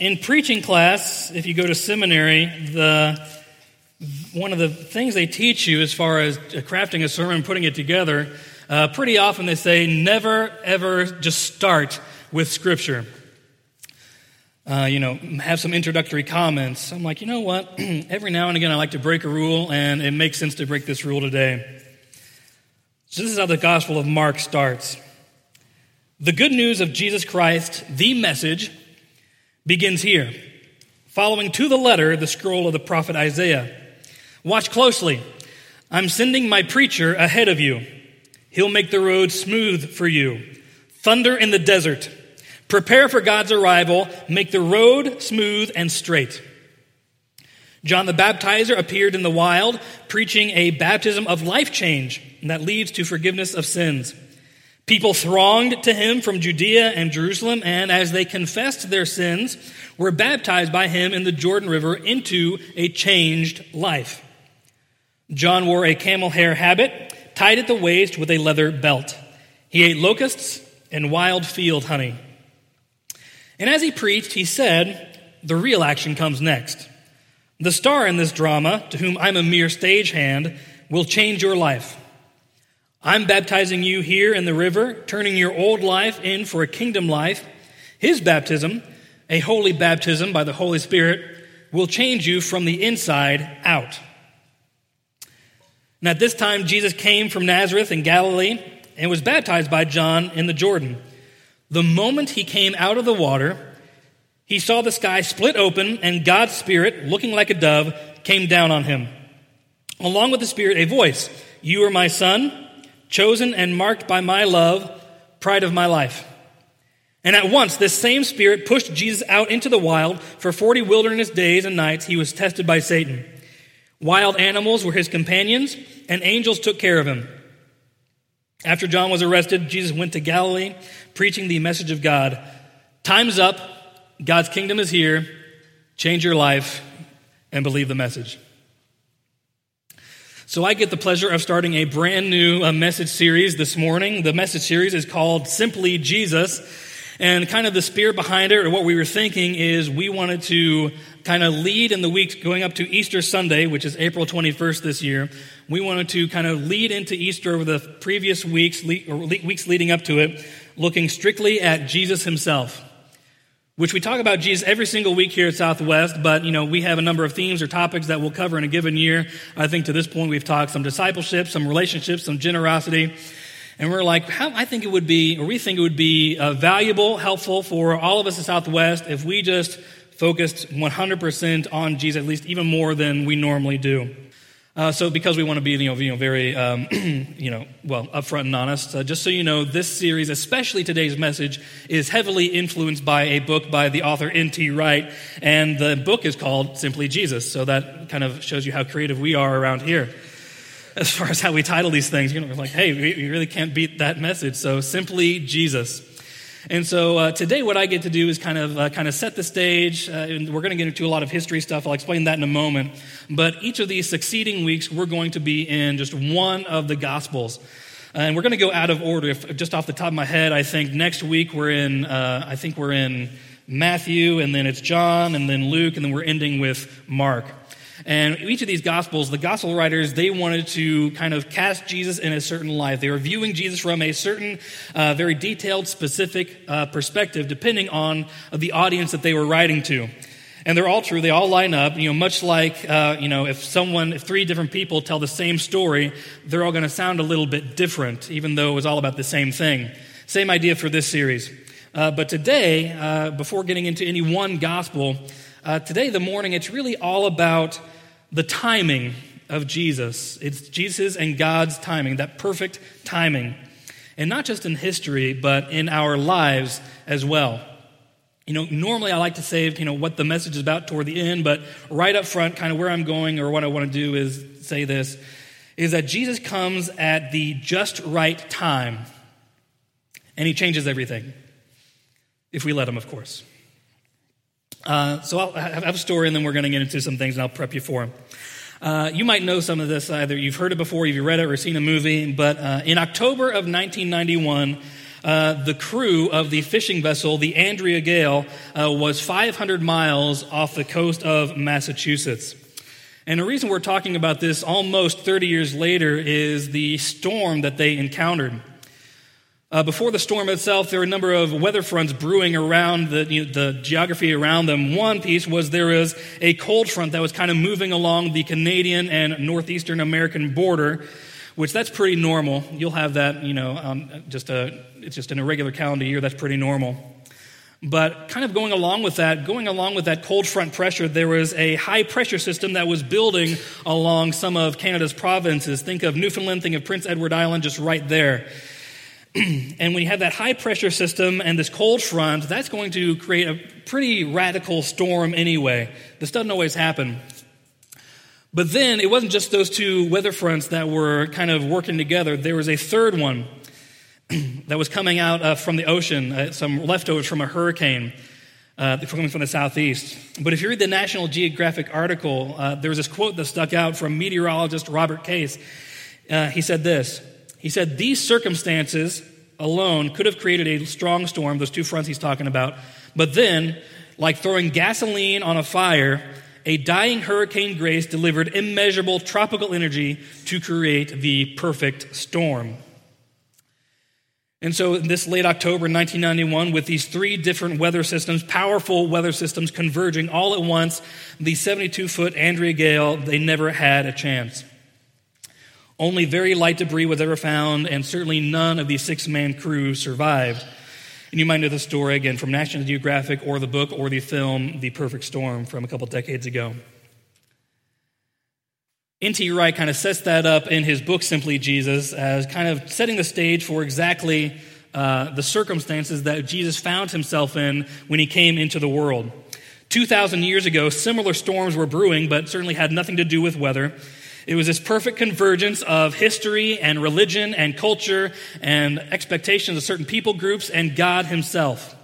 in preaching class, if you go to seminary, the one of the things they teach you as far as crafting a sermon putting it together, uh, pretty often they say never ever just start with Scripture. Uh, you know, have some introductory comments. I'm like, you know what? Every now and again, I like to break a rule, and it makes sense to break this rule today. So, this is how the Gospel of Mark starts. The good news of Jesus Christ, the message, begins here, following to the letter the scroll of the prophet Isaiah. Watch closely. I'm sending my preacher ahead of you. He'll make the road smooth for you. Thunder in the desert. Prepare for God's arrival. Make the road smooth and straight. John the Baptizer appeared in the wild, preaching a baptism of life change that leads to forgiveness of sins. People thronged to him from Judea and Jerusalem, and as they confessed their sins, were baptized by him in the Jordan River into a changed life. John wore a camel hair habit, tied at the waist with a leather belt. He ate locusts and wild field honey. And as he preached, he said, The real action comes next. The star in this drama, to whom I'm a mere stagehand, will change your life. I'm baptizing you here in the river, turning your old life in for a kingdom life. His baptism, a holy baptism by the Holy Spirit, will change you from the inside out. And at this time, Jesus came from Nazareth in Galilee and was baptized by John in the Jordan. The moment he came out of the water, he saw the sky split open and God's Spirit, looking like a dove, came down on him. Along with the Spirit, a voice You are my Son chosen and marked by my love, pride of my life. And at once, this same Spirit pushed Jesus out into the wild. For 40 wilderness days and nights, he was tested by Satan. Wild animals were his companions, and angels took care of him. After John was arrested, Jesus went to Galilee, preaching the message of God. Time's up. God's kingdom is here. Change your life and believe the message. So I get the pleasure of starting a brand new uh, message series this morning. The message series is called Simply Jesus. And kind of the spirit behind it, or what we were thinking, is we wanted to kind of lead in the weeks going up to Easter Sunday, which is April 21st this year. We wanted to kind of lead into Easter over the previous weeks, or weeks leading up to it, looking strictly at Jesus himself which we talk about Jesus every single week here at Southwest, but you know, we have a number of themes or topics that we'll cover in a given year. I think to this point we've talked some discipleship, some relationships, some generosity. And we're like, how, I think it would be, or we think it would be uh, valuable, helpful for all of us at Southwest if we just focused 100% on Jesus, at least even more than we normally do. Uh, so, because we want to be, you know, you know very, um, you know, well, upfront and honest, uh, just so you know, this series, especially today's message, is heavily influenced by a book by the author N.T. Wright, and the book is called Simply Jesus. So that kind of shows you how creative we are around here, as far as how we title these things. You know, we're like, hey, we, we really can't beat that message. So, Simply Jesus. And so uh, today, what I get to do is kind of uh, kind of set the stage, uh, and we're going to get into a lot of history stuff. I'll explain that in a moment. But each of these succeeding weeks, we're going to be in just one of the Gospels. And we're going to go out of order. If, just off the top of my head, I think next week we're in. Uh, I think we're in Matthew, and then it's John, and then Luke, and then we're ending with Mark. And each of these gospels, the gospel writers, they wanted to kind of cast Jesus in a certain light. They were viewing Jesus from a certain, uh, very detailed, specific uh, perspective, depending on the audience that they were writing to. And they're all true. They all line up. You know, much like, uh, you know, if someone, if three different people tell the same story, they're all going to sound a little bit different, even though it was all about the same thing. Same idea for this series. Uh, but today, uh, before getting into any one gospel, uh, today, the morning, it's really all about the timing of Jesus. It's Jesus and God's timing, that perfect timing. And not just in history, but in our lives as well. You know, normally I like to save, you know, what the message is about toward the end, but right up front, kind of where I'm going or what I want to do is say this is that Jesus comes at the just right time and he changes everything. If we let him, of course. Uh, so I'll have a story, and then we're going to get into some things, and I'll prep you for them. Uh, you might know some of this either you've heard it before, you've read it, or seen a movie. But uh, in October of 1991, uh, the crew of the fishing vessel, the Andrea Gail, uh, was 500 miles off the coast of Massachusetts. And the reason we're talking about this almost 30 years later is the storm that they encountered. Uh, before the storm itself, there were a number of weather fronts brewing around the, you know, the geography around them. One piece was there was a cold front that was kind of moving along the Canadian and northeastern American border, which that's pretty normal. You'll have that, you know, um, just a, it's just an irregular calendar year. That's pretty normal. But kind of going along with that, going along with that cold front pressure, there was a high pressure system that was building along some of Canada's provinces. Think of Newfoundland, think of Prince Edward Island, just right there. and when you have that high pressure system and this cold front, that's going to create a pretty radical storm anyway. This doesn't always happen. But then it wasn't just those two weather fronts that were kind of working together. There was a third one that was coming out uh, from the ocean, uh, some leftovers from a hurricane uh, coming from the southeast. But if you read the National Geographic article, uh, there was this quote that stuck out from meteorologist Robert Case. Uh, he said this he said, These circumstances alone could have created a strong storm, those two fronts he's talking about. But then, like throwing gasoline on a fire, a dying Hurricane Grace delivered immeasurable tropical energy to create the perfect storm. And so, in this late October 1991, with these three different weather systems, powerful weather systems converging all at once, the 72 foot Andrea Gail, they never had a chance. Only very light debris was ever found, and certainly none of the six man crew survived. And you might know the story again from National Geographic or the book or the film The Perfect Storm from a couple decades ago. N.T. Wright kind of sets that up in his book, Simply Jesus, as kind of setting the stage for exactly uh, the circumstances that Jesus found himself in when he came into the world. 2,000 years ago, similar storms were brewing, but certainly had nothing to do with weather. It was this perfect convergence of history and religion and culture and expectations of certain people groups and God Himself.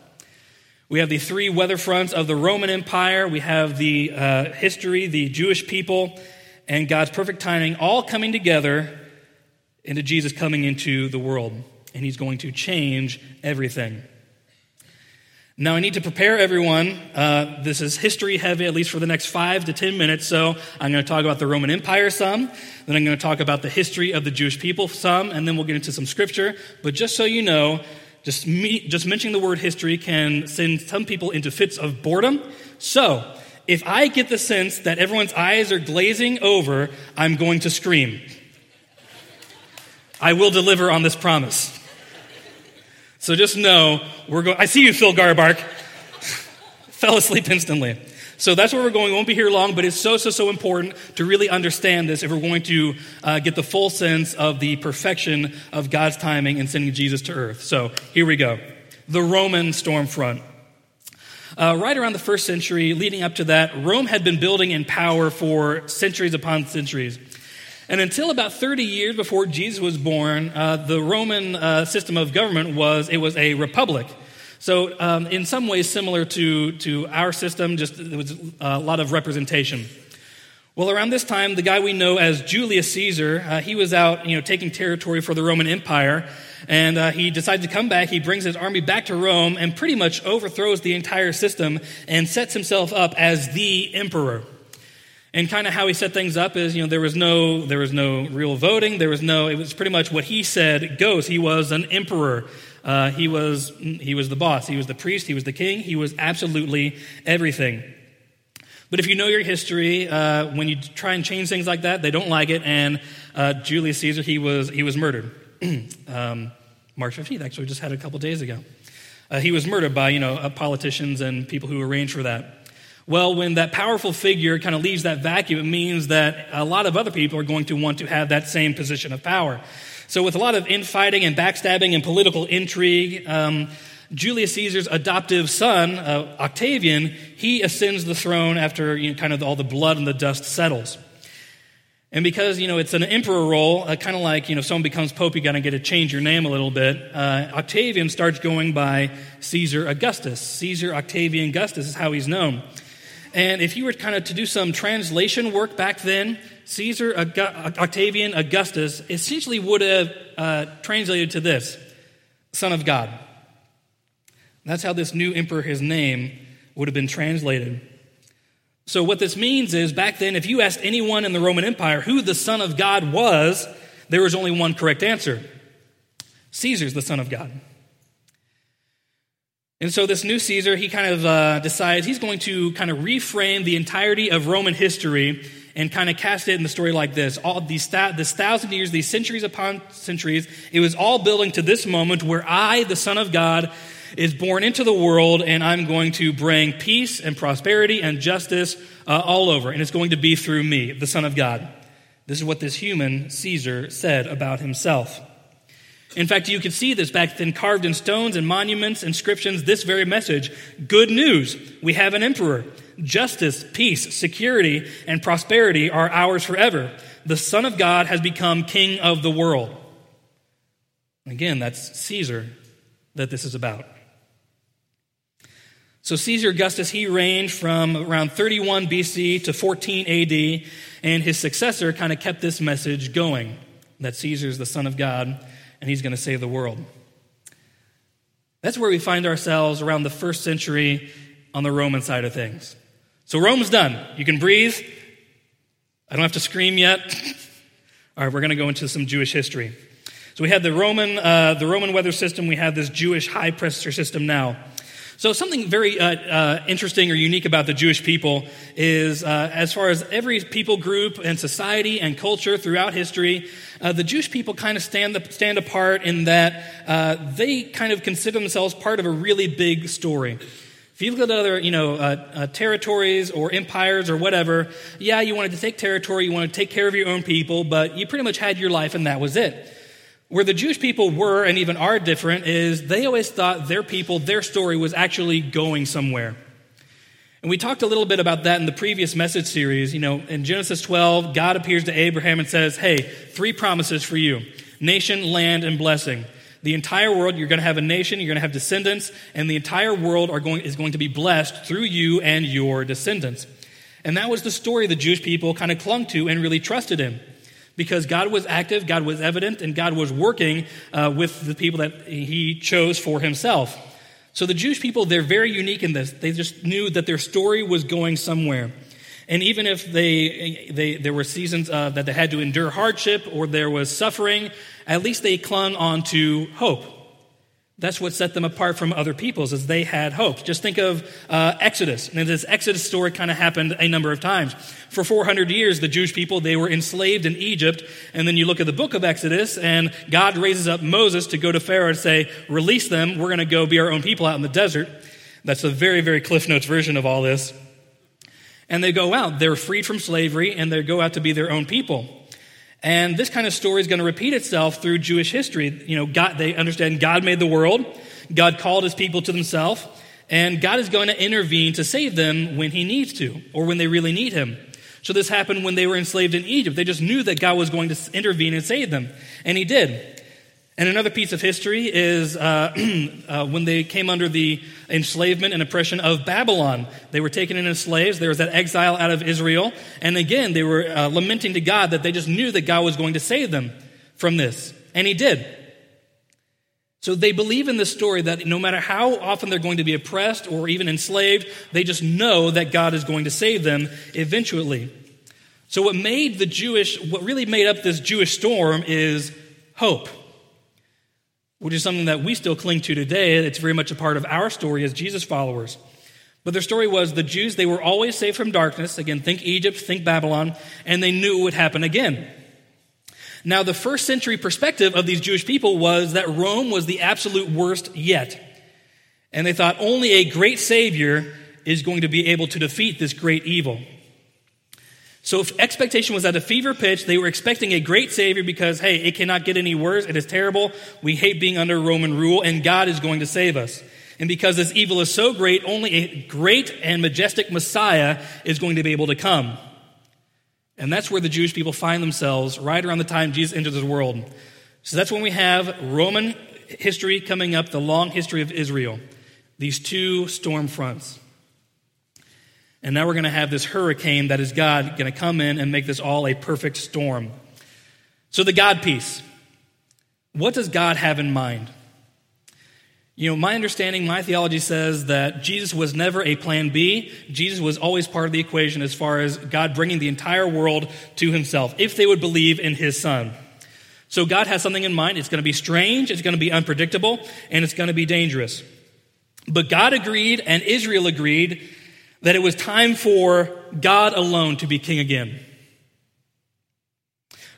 We have the three weather fronts of the Roman Empire. We have the uh, history, the Jewish people, and God's perfect timing all coming together into Jesus coming into the world. And He's going to change everything. Now, I need to prepare everyone. Uh, this is history heavy, at least for the next five to ten minutes. So, I'm going to talk about the Roman Empire some, then I'm going to talk about the history of the Jewish people some, and then we'll get into some scripture. But just so you know, just, me, just mentioning the word history can send some people into fits of boredom. So, if I get the sense that everyone's eyes are glazing over, I'm going to scream. I will deliver on this promise. So just know we're going. I see you, Phil Garbark. Fell asleep instantly. So that's where we're going. We won't be here long, but it's so, so, so important to really understand this if we're going to uh, get the full sense of the perfection of God's timing in sending Jesus to earth. So here we go. The Roman storm front. Uh, right around the first century, leading up to that, Rome had been building in power for centuries upon centuries. And until about 30 years before Jesus was born, uh, the Roman uh, system of government was it was a republic. So, um, in some ways, similar to, to our system, just there was a lot of representation. Well, around this time, the guy we know as Julius Caesar, uh, he was out, you know, taking territory for the Roman Empire, and uh, he decides to come back. He brings his army back to Rome and pretty much overthrows the entire system and sets himself up as the emperor. And kind of how he set things up is, you know, there was no there was no real voting. There was no. It was pretty much what he said goes. He was an emperor. Uh, he was he was the boss. He was the priest. He was the king. He was absolutely everything. But if you know your history, uh, when you try and change things like that, they don't like it. And uh, Julius Caesar, he was he was murdered. um, March 15th, actually, just had a couple days ago. Uh, he was murdered by you know uh, politicians and people who arranged for that. Well, when that powerful figure kind of leaves that vacuum, it means that a lot of other people are going to want to have that same position of power. So, with a lot of infighting and backstabbing and political intrigue, um, Julius Caesar's adoptive son, uh, Octavian, he ascends the throne after you know, kind of all the blood and the dust settles. And because, you know, it's an emperor role, uh, kind of like, you know, someone becomes pope, you got to get to change your name a little bit. Uh, Octavian starts going by Caesar Augustus. Caesar Octavian Augustus is how he's known. And if you were kind of to do some translation work back then, Caesar Octavian Augustus essentially would have uh, translated to this Son of God. That's how this new emperor, his name, would have been translated. So, what this means is back then, if you asked anyone in the Roman Empire who the Son of God was, there was only one correct answer Caesar's the Son of God. And so, this new Caesar, he kind of uh, decides he's going to kind of reframe the entirety of Roman history and kind of cast it in the story like this. All these this thousand years, these centuries upon centuries, it was all building to this moment where I, the Son of God, is born into the world, and I'm going to bring peace and prosperity and justice uh, all over. And it's going to be through me, the Son of God. This is what this human Caesar said about himself. In fact, you can see this back then carved in stones and monuments, inscriptions, this very message. Good news. We have an emperor. Justice, peace, security, and prosperity are ours forever. The Son of God has become King of the world. Again, that's Caesar that this is about. So Caesar Augustus, he reigned from around 31 BC to 14 AD, and his successor kind of kept this message going that Caesar is the Son of God and he's going to save the world. That's where we find ourselves around the first century on the Roman side of things. So Rome's done. You can breathe. I don't have to scream yet. All right, we're going to go into some Jewish history. So we had the Roman, uh, the Roman weather system. We have this Jewish high pressure system now. So, something very uh, uh, interesting or unique about the Jewish people is, uh, as far as every people group and society and culture throughout history, uh, the Jewish people kind of stand, the, stand apart in that uh, they kind of consider themselves part of a really big story. If you look at other, you know, uh, territories or empires or whatever, yeah, you wanted to take territory, you wanted to take care of your own people, but you pretty much had your life and that was it. Where the Jewish people were and even are different is they always thought their people, their story was actually going somewhere. And we talked a little bit about that in the previous message series. You know, in Genesis 12, God appears to Abraham and says, Hey, three promises for you nation, land, and blessing. The entire world, you're going to have a nation, you're going to have descendants, and the entire world going, is going to be blessed through you and your descendants. And that was the story the Jewish people kind of clung to and really trusted in because God was active, God was evident, and God was working uh, with the people that He chose for Himself. So the Jewish people, they're very unique in this. They just knew that their story was going somewhere. And even if they, they, there were seasons uh, that they had to endure hardship or there was suffering, at least they clung on to hope. That's what set them apart from other peoples, as they had hope. Just think of uh, Exodus. And this Exodus story kind of happened a number of times. For 400 years, the Jewish people, they were enslaved in Egypt. And then you look at the book of Exodus, and God raises up Moses to go to Pharaoh and say, release them. We're going to go be our own people out in the desert. That's a very, very Cliff Notes version of all this. And they go out. They're freed from slavery, and they go out to be their own people. And this kind of story is going to repeat itself through Jewish history. You know, God, they understand God made the world, God called his people to himself, and God is going to intervene to save them when he needs to, or when they really need him. So this happened when they were enslaved in Egypt. They just knew that God was going to intervene and save them, and he did. And another piece of history is uh, uh, when they came under the enslavement and oppression of Babylon. They were taken in as slaves. There was that exile out of Israel. And again, they were uh, lamenting to God that they just knew that God was going to save them from this. And He did. So they believe in this story that no matter how often they're going to be oppressed or even enslaved, they just know that God is going to save them eventually. So what made the Jewish, what really made up this Jewish storm is hope which is something that we still cling to today. It's very much a part of our story as Jesus followers. But their story was the Jews, they were always saved from darkness. Again, think Egypt, think Babylon, and they knew it would happen again. Now, the first century perspective of these Jewish people was that Rome was the absolute worst yet. And they thought only a great Savior is going to be able to defeat this great evil. So if expectation was at a fever pitch, they were expecting a great Savior because, hey, it cannot get any worse. It is terrible. We hate being under Roman rule, and God is going to save us. And because this evil is so great, only a great and majestic Messiah is going to be able to come. And that's where the Jewish people find themselves right around the time Jesus entered the world. So that's when we have Roman history coming up, the long history of Israel, these two storm fronts. And now we're going to have this hurricane that is God going to come in and make this all a perfect storm. So, the God piece. What does God have in mind? You know, my understanding, my theology says that Jesus was never a plan B. Jesus was always part of the equation as far as God bringing the entire world to himself, if they would believe in his son. So God has something in mind. It's going to be strange, it's going to be unpredictable, and it's going to be dangerous. But God agreed and Israel agreed that it was time for God alone to be king again.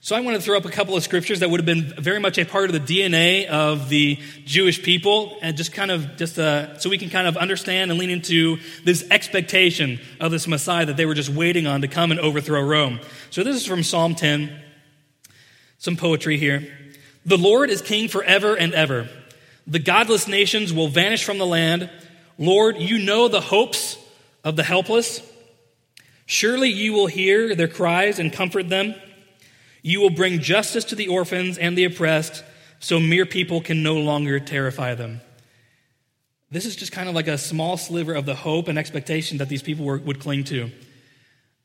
So I want to throw up a couple of scriptures that would have been very much a part of the DNA of the Jewish people, and just kind of just uh, so we can kind of understand and lean into this expectation of this Messiah that they were just waiting on to come and overthrow Rome. So this is from Psalm 10. Some poetry here. The Lord is king forever and ever. The godless nations will vanish from the land. Lord, you know the hopes of the helpless. Surely you will hear their cries and comfort them. You will bring justice to the orphans and the oppressed, so mere people can no longer terrify them. This is just kind of like a small sliver of the hope and expectation that these people were, would cling to.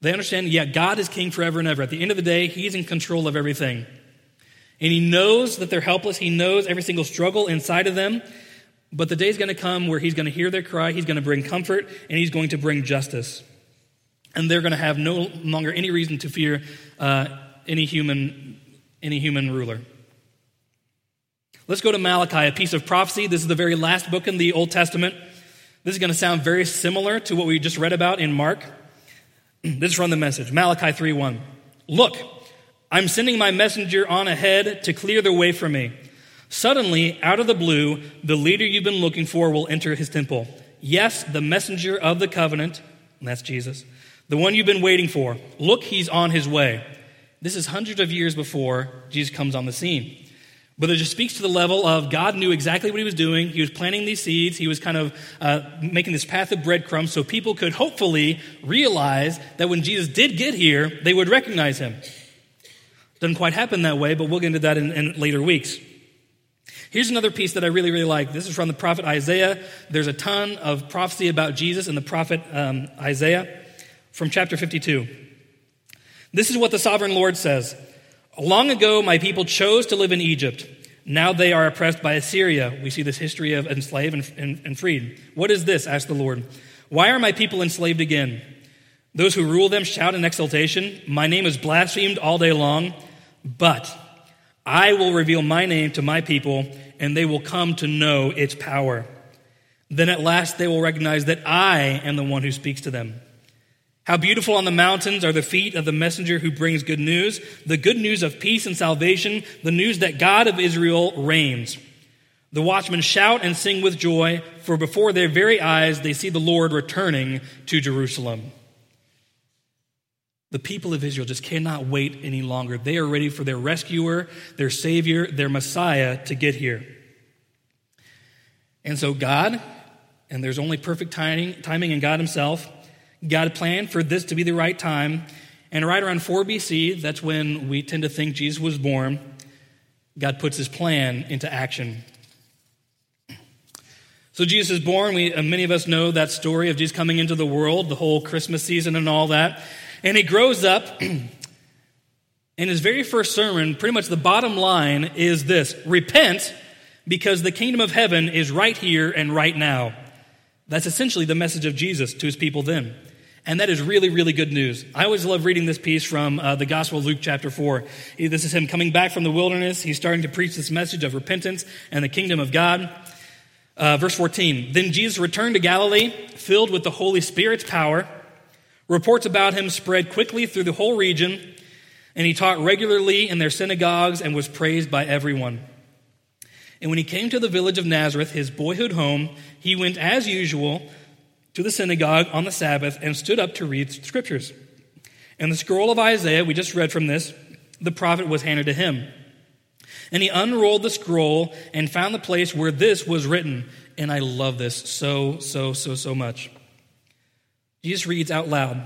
They understand, yeah, God is king forever and ever. At the end of the day, He's in control of everything. And He knows that they're helpless. He knows every single struggle inside of them. But the day's going to come where He's going to hear their cry, He's going to bring comfort, and He's going to bring justice. And they're going to have no longer any reason to fear uh, any human, any human ruler. Let's go to Malachi, a piece of prophecy. This is the very last book in the Old Testament. This is going to sound very similar to what we just read about in Mark. This is from the message Malachi 3:1. Look, I'm sending my messenger on ahead to clear the way for me. Suddenly, out of the blue, the leader you've been looking for will enter his temple. Yes, the messenger of the covenant, that's Jesus, the one you've been waiting for. Look, he's on his way. This is hundreds of years before Jesus comes on the scene. But it just speaks to the level of God knew exactly what he was doing. He was planting these seeds. He was kind of uh, making this path of breadcrumbs so people could hopefully realize that when Jesus did get here, they would recognize him. Doesn't quite happen that way, but we'll get into that in, in later weeks. Here's another piece that I really, really like. This is from the prophet Isaiah. There's a ton of prophecy about Jesus in the prophet um, Isaiah from chapter 52. This is what the sovereign Lord says Long ago, my people chose to live in Egypt. Now they are oppressed by Assyria. We see this history of enslaved and, and, and freed. What is this? asked the Lord. Why are my people enslaved again? Those who rule them shout in exultation. My name is blasphemed all day long, but I will reveal my name to my people, and they will come to know its power. Then at last they will recognize that I am the one who speaks to them. How beautiful on the mountains are the feet of the messenger who brings good news, the good news of peace and salvation, the news that God of Israel reigns. The watchmen shout and sing with joy, for before their very eyes they see the Lord returning to Jerusalem. The people of Israel just cannot wait any longer. They are ready for their rescuer, their savior, their Messiah to get here. And so, God, and there's only perfect timing, timing in God Himself, God planned for this to be the right time. And right around 4 BC, that's when we tend to think Jesus was born, God puts his plan into action. So Jesus is born. We, uh, many of us know that story of Jesus coming into the world, the whole Christmas season and all that. And he grows up. in his very first sermon, pretty much the bottom line is this repent because the kingdom of heaven is right here and right now. That's essentially the message of Jesus to his people then. And that is really, really good news. I always love reading this piece from uh, the Gospel of Luke, chapter 4. This is him coming back from the wilderness. He's starting to preach this message of repentance and the kingdom of God. Uh, verse 14 Then Jesus returned to Galilee, filled with the Holy Spirit's power. Reports about him spread quickly through the whole region, and he taught regularly in their synagogues and was praised by everyone. And when he came to the village of Nazareth, his boyhood home, he went as usual to the synagogue on the Sabbath and stood up to read scriptures. And the scroll of Isaiah, we just read from this, the prophet was handed to him. And he unrolled the scroll and found the place where this was written. And I love this so, so, so, so much. Jesus reads out loud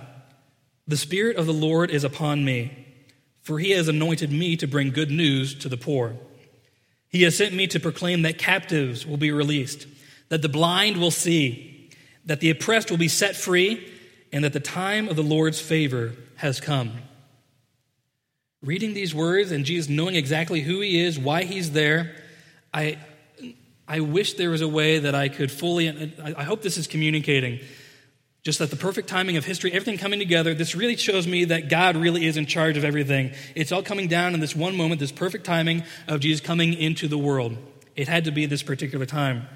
The Spirit of the Lord is upon me, for he has anointed me to bring good news to the poor. He has sent me to proclaim that captives will be released, that the blind will see that the oppressed will be set free, and that the time of the Lord's favor has come. Reading these words and Jesus knowing exactly who he is, why he's there, I, I wish there was a way that I could fully, I hope this is communicating. Just that the perfect timing of history, everything coming together, this really shows me that God really is in charge of everything. It's all coming down in this one moment, this perfect timing of Jesus coming into the world. It had to be this particular time.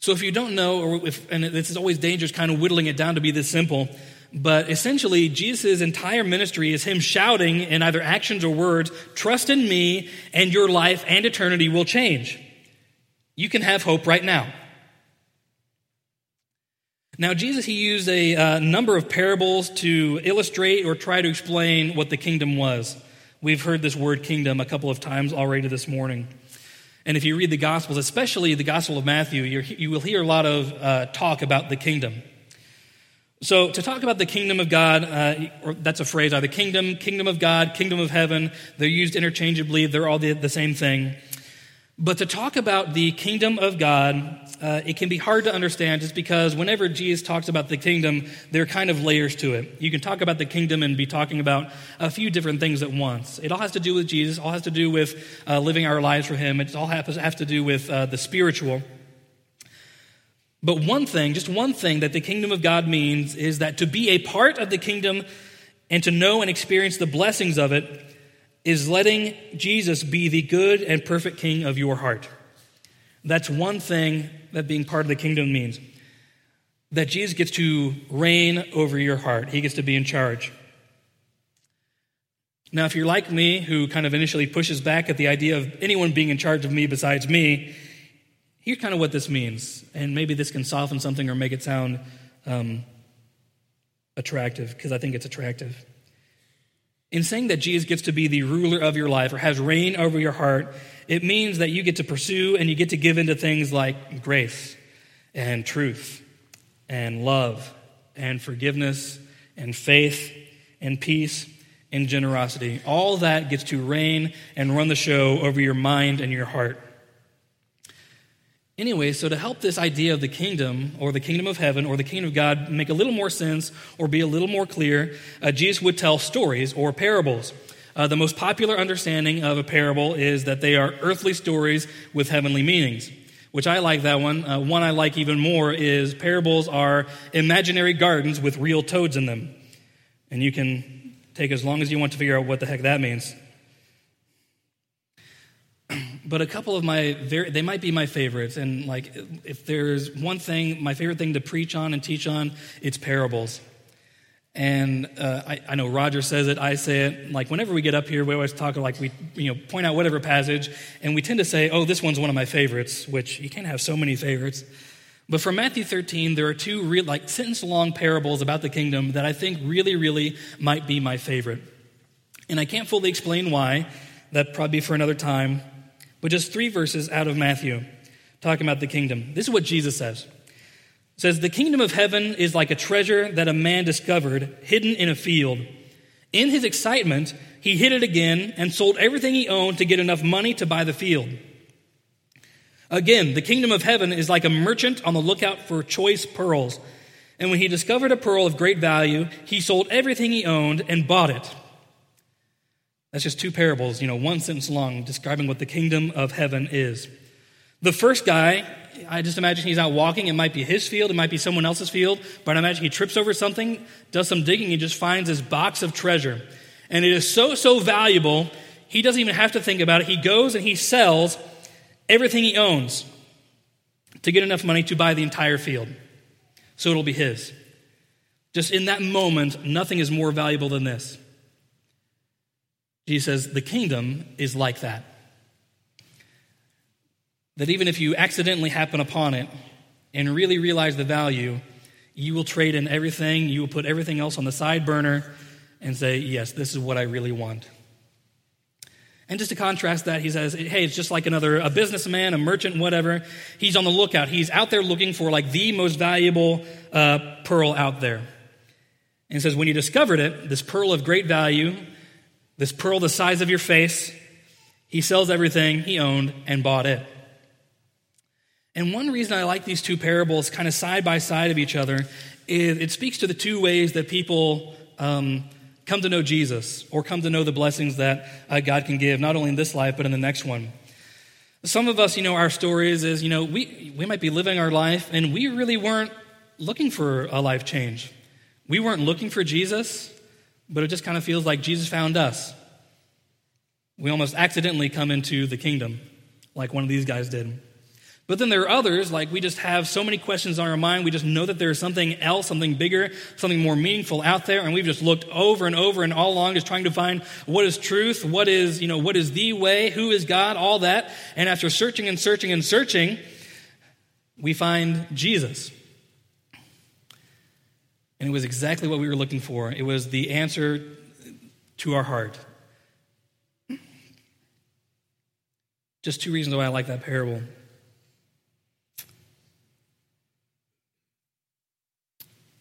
So if you don't know, or if, and this is always dangerous, kind of whittling it down to be this simple, but essentially, Jesus' entire ministry is him shouting in either actions or words, Trust in me, and your life and eternity will change. You can have hope right now. Now, Jesus, he used a uh, number of parables to illustrate or try to explain what the kingdom was. We've heard this word kingdom a couple of times already this morning. And if you read the Gospels, especially the Gospel of Matthew, you will hear a lot of uh, talk about the kingdom. So, to talk about the kingdom of God, uh, that's a phrase either kingdom, kingdom of God, kingdom of heaven, they're used interchangeably, they're all the, the same thing. But to talk about the kingdom of God, uh, it can be hard to understand just because whenever Jesus talks about the kingdom, there are kind of layers to it. You can talk about the kingdom and be talking about a few different things at once. It all has to do with Jesus, all has to do with uh, living our lives for Him, it all has, has to do with uh, the spiritual. But one thing, just one thing that the kingdom of God means is that to be a part of the kingdom and to know and experience the blessings of it is letting Jesus be the good and perfect king of your heart. That's one thing that being part of the kingdom means. That Jesus gets to reign over your heart, he gets to be in charge. Now, if you're like me, who kind of initially pushes back at the idea of anyone being in charge of me besides me, here's kind of what this means. And maybe this can soften something or make it sound um, attractive, because I think it's attractive. In saying that Jesus gets to be the ruler of your life or has reign over your heart, it means that you get to pursue and you get to give into things like grace and truth and love and forgiveness and faith and peace and generosity. All that gets to reign and run the show over your mind and your heart. Anyway, so to help this idea of the kingdom or the kingdom of heaven or the kingdom of God make a little more sense or be a little more clear, uh, Jesus would tell stories or parables. Uh, the most popular understanding of a parable is that they are earthly stories with heavenly meanings, which I like that one. Uh, one I like even more is parables are imaginary gardens with real toads in them. And you can take as long as you want to figure out what the heck that means but a couple of my very, they might be my favorites. And like, if there's one thing, my favorite thing to preach on and teach on, it's parables. And uh, I, I, know Roger says it, I say it. Like whenever we get up here, we always talk like we, you know, point out whatever passage, and we tend to say, "Oh, this one's one of my favorites," which you can't have so many favorites. But for Matthew 13, there are two real, like sentence-long parables about the kingdom that I think really, really might be my favorite. And I can't fully explain why. That probably be for another time. But just three verses out of Matthew talking about the kingdom. This is what Jesus says. Says, The kingdom of heaven is like a treasure that a man discovered hidden in a field. In his excitement, he hid it again and sold everything he owned to get enough money to buy the field. Again, the kingdom of heaven is like a merchant on the lookout for choice pearls. And when he discovered a pearl of great value, he sold everything he owned and bought it. That's just two parables, you know, one sentence long, describing what the kingdom of heaven is. The first guy, I just imagine he's out walking. It might be his field, it might be someone else's field, but I imagine he trips over something, does some digging, he just finds this box of treasure. And it is so, so valuable, he doesn't even have to think about it. He goes and he sells everything he owns to get enough money to buy the entire field. So it'll be his. Just in that moment, nothing is more valuable than this. Jesus says, the kingdom is like that. That even if you accidentally happen upon it and really realize the value, you will trade in everything, you will put everything else on the side burner and say, Yes, this is what I really want. And just to contrast that, he says, Hey, it's just like another, a businessman, a merchant, whatever. He's on the lookout. He's out there looking for like the most valuable uh, pearl out there. And says, When you discovered it, this pearl of great value, this pearl the size of your face, he sells everything he owned and bought it. And one reason I like these two parables kind of side by side of each other is it speaks to the two ways that people um, come to know Jesus or come to know the blessings that uh, God can give, not only in this life, but in the next one. Some of us, you know, our stories is, you know, we, we might be living our life and we really weren't looking for a life change. We weren't looking for Jesus, but it just kind of feels like Jesus found us. We almost accidentally come into the kingdom, like one of these guys did. But then there are others, like we just have so many questions on our mind, we just know that there's something else, something bigger, something more meaningful out there, and we've just looked over and over and all along just trying to find what is truth, what is, you know, what is the way, who is God, all that. And after searching and searching and searching, we find Jesus. And it was exactly what we were looking for. It was the answer to our heart. Just two reasons why I like that parable.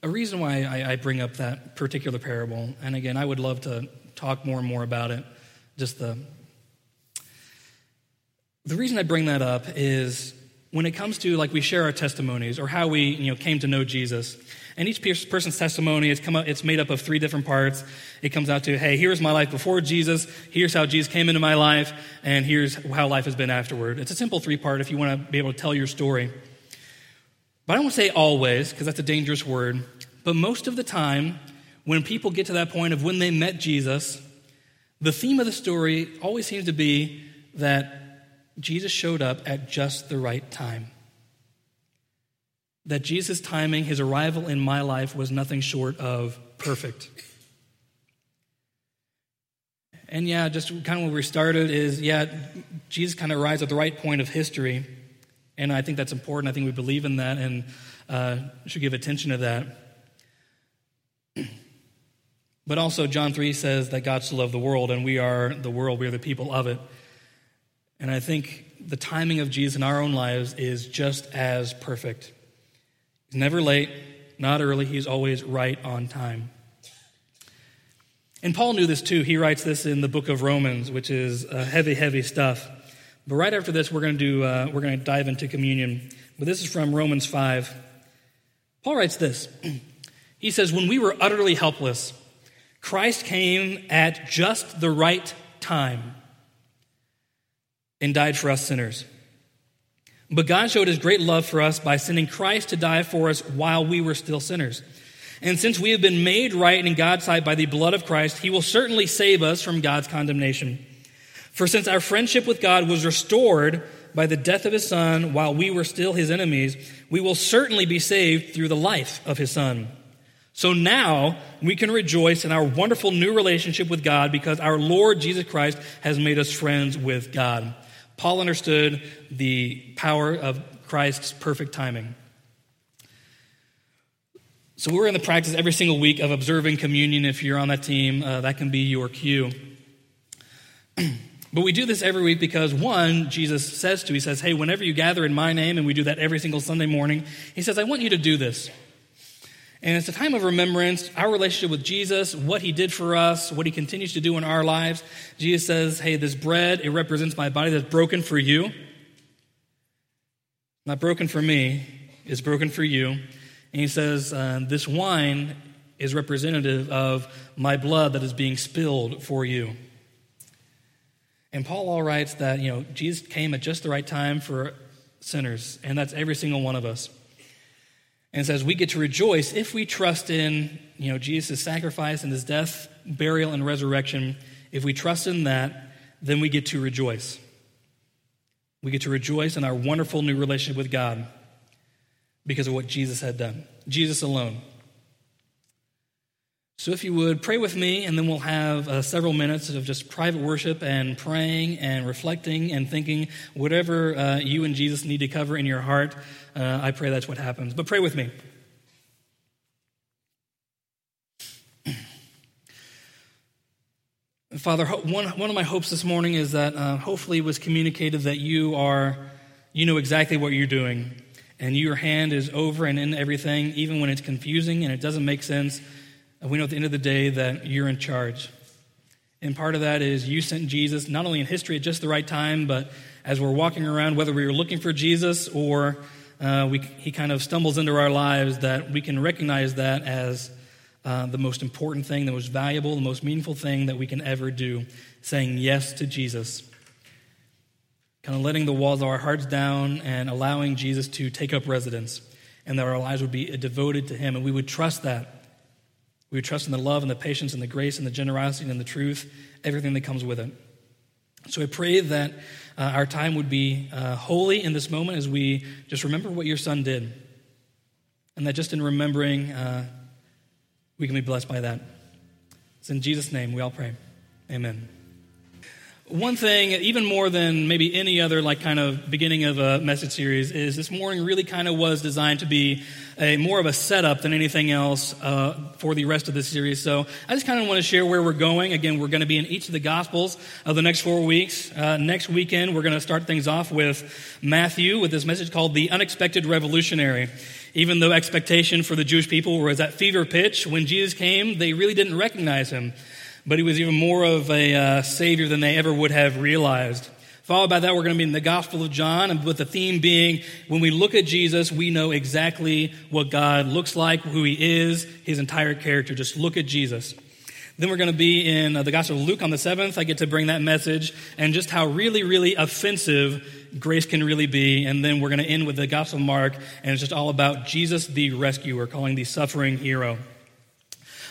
A reason why I, I, bring up that particular parable, and again, I would love to talk more and more about it. Just the the reason I bring that up is when it comes to like we share our testimonies or how we you know came to know Jesus, and each person's testimony is come up, it's made up of three different parts. It comes out to hey, here's my life before Jesus, here's how Jesus came into my life, and here's how life has been afterward. It's a simple three part if you want to be able to tell your story. But I don't want to say always, because that's a dangerous word. But most of the time, when people get to that point of when they met Jesus, the theme of the story always seems to be that Jesus showed up at just the right time. That Jesus' timing, his arrival in my life, was nothing short of perfect. And yeah, just kind of where we started is yeah, Jesus kind of arrives at the right point of history. And I think that's important. I think we believe in that and uh, should give attention to that. But also, John 3 says that God so loved the world, and we are the world, we are the people of it. And I think the timing of Jesus in our own lives is just as perfect. He's never late, not early, he's always right on time. And Paul knew this too. He writes this in the book of Romans, which is uh, heavy, heavy stuff. But right after this, we're going to do uh, we're going to dive into communion. But this is from Romans five. Paul writes this. He says, "When we were utterly helpless, Christ came at just the right time and died for us sinners." But God showed his great love for us by sending Christ to die for us while we were still sinners. And since we have been made right in God's sight by the blood of Christ, he will certainly save us from God's condemnation. For since our friendship with God was restored by the death of his son while we were still his enemies, we will certainly be saved through the life of his son. So now we can rejoice in our wonderful new relationship with God because our Lord Jesus Christ has made us friends with God. Paul understood the power of Christ's perfect timing. So we're in the practice every single week of observing communion. If you're on that team, uh, that can be your cue. But we do this every week because one, Jesus says to, he says, hey, whenever you gather in my name, and we do that every single Sunday morning, he says, I want you to do this. And it's a time of remembrance, our relationship with Jesus, what he did for us, what he continues to do in our lives. Jesus says, hey, this bread, it represents my body that's broken for you. Not broken for me, it's broken for you. And he says, uh, this wine is representative of my blood that is being spilled for you. And Paul all writes that, you know, Jesus came at just the right time for sinners, and that's every single one of us. And says we get to rejoice if we trust in, you know, Jesus' sacrifice and his death, burial, and resurrection. If we trust in that, then we get to rejoice. We get to rejoice in our wonderful new relationship with God because of what Jesus had done. Jesus alone. So, if you would, pray with me, and then we'll have uh, several minutes of just private worship and praying and reflecting and thinking whatever uh, you and Jesus need to cover in your heart. Uh, I pray that's what happens. But pray with me. Father, one, one of my hopes this morning is that uh, hopefully it was communicated that you are, you know exactly what you're doing, and your hand is over and in everything, even when it's confusing and it doesn't make sense. We know at the end of the day that you're in charge. And part of that is you sent Jesus not only in history at just the right time, but as we're walking around, whether we were looking for Jesus or uh, we, he kind of stumbles into our lives, that we can recognize that as uh, the most important thing, the most valuable, the most meaningful thing that we can ever do, saying yes to Jesus. kind of letting the walls of our hearts down and allowing Jesus to take up residence, and that our lives would be devoted to Him, and we would trust that. We would trust in the love and the patience and the grace and the generosity and the truth, everything that comes with it. So I pray that uh, our time would be uh, holy in this moment as we just remember what your son did. And that just in remembering, uh, we can be blessed by that. It's in Jesus' name we all pray. Amen. One thing, even more than maybe any other like kind of beginning of a message series, is this morning really kind of was designed to be a more of a setup than anything else uh, for the rest of the series. So I just kind of want to share where we're going. Again, we're going to be in each of the Gospels of the next four weeks. Uh, next weekend, we're going to start things off with Matthew with this message called "The Unexpected Revolutionary." Even though expectation for the Jewish people was at fever pitch, when Jesus came, they really didn't recognize him but he was even more of a uh, savior than they ever would have realized. Followed by that, we're going to be in the Gospel of John, and with the theme being when we look at Jesus, we know exactly what God looks like, who he is, his entire character. Just look at Jesus. Then we're going to be in uh, the Gospel of Luke on the 7th. I get to bring that message and just how really, really offensive grace can really be. And then we're going to end with the Gospel of Mark, and it's just all about Jesus the rescuer, calling the suffering hero.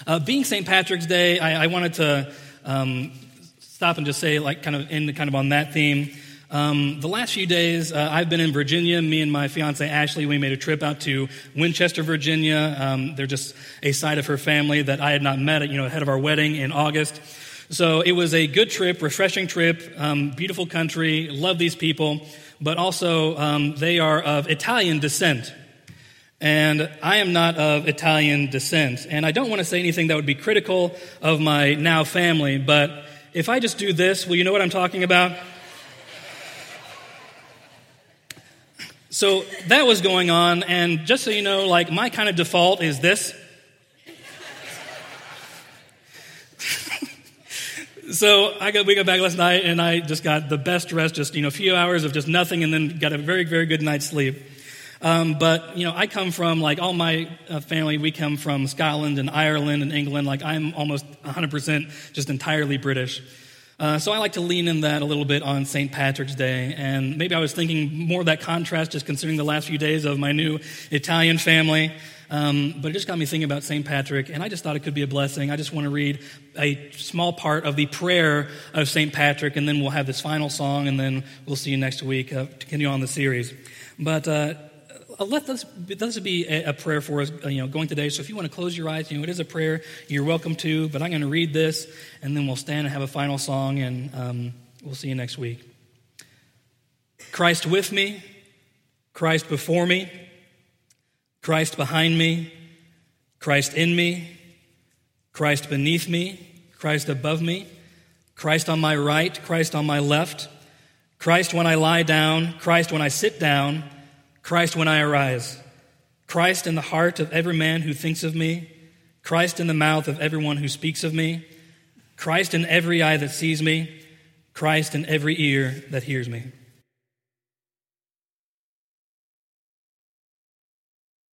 Uh, being St. Patrick's Day, I, I wanted to um, stop and just say, like, kind of end kind of on that theme. Um, the last few days, uh, I've been in Virginia. Me and my fiance Ashley, we made a trip out to Winchester, Virginia. Um, they're just a side of her family that I had not met, you know, ahead of our wedding in August. So it was a good trip, refreshing trip, um, beautiful country. Love these people, but also um, they are of Italian descent. And I am not of Italian descent. And I don't want to say anything that would be critical of my now family, but if I just do this, will you know what I'm talking about? So that was going on, and just so you know, like my kind of default is this. so I got we got back last night, and I just got the best rest, just you know, a few hours of just nothing, and then got a very very good night's sleep. Um, but, you know, I come from, like, all my uh, family, we come from Scotland and Ireland and England. Like, I'm almost 100% just entirely British. Uh, so I like to lean in that a little bit on St. Patrick's Day. And maybe I was thinking more of that contrast just considering the last few days of my new Italian family. Um, but it just got me thinking about St. Patrick, and I just thought it could be a blessing. I just want to read a small part of the prayer of St. Patrick, and then we'll have this final song, and then we'll see you next week uh, to continue on the series. But uh, let this, this be a, a, prayer for us, uh, you know, going today. So if you want to close your eyes, you know, it is a prayer. You're welcome to. But I'm going to read this, and then we'll stand and have a final song, and um, we'll see you next week. Christ with me, Christ before me, Christ behind me, Christ in me, Christ beneath me, Christ above me, Christ on my right, Christ on my left, Christ when I lie down, Christ when I sit down. Christ when I arise, Christ in the heart of every man who thinks of me, Christ in the mouth of everyone who speaks of me, Christ in every eye that sees me, Christ in every ear that hears me.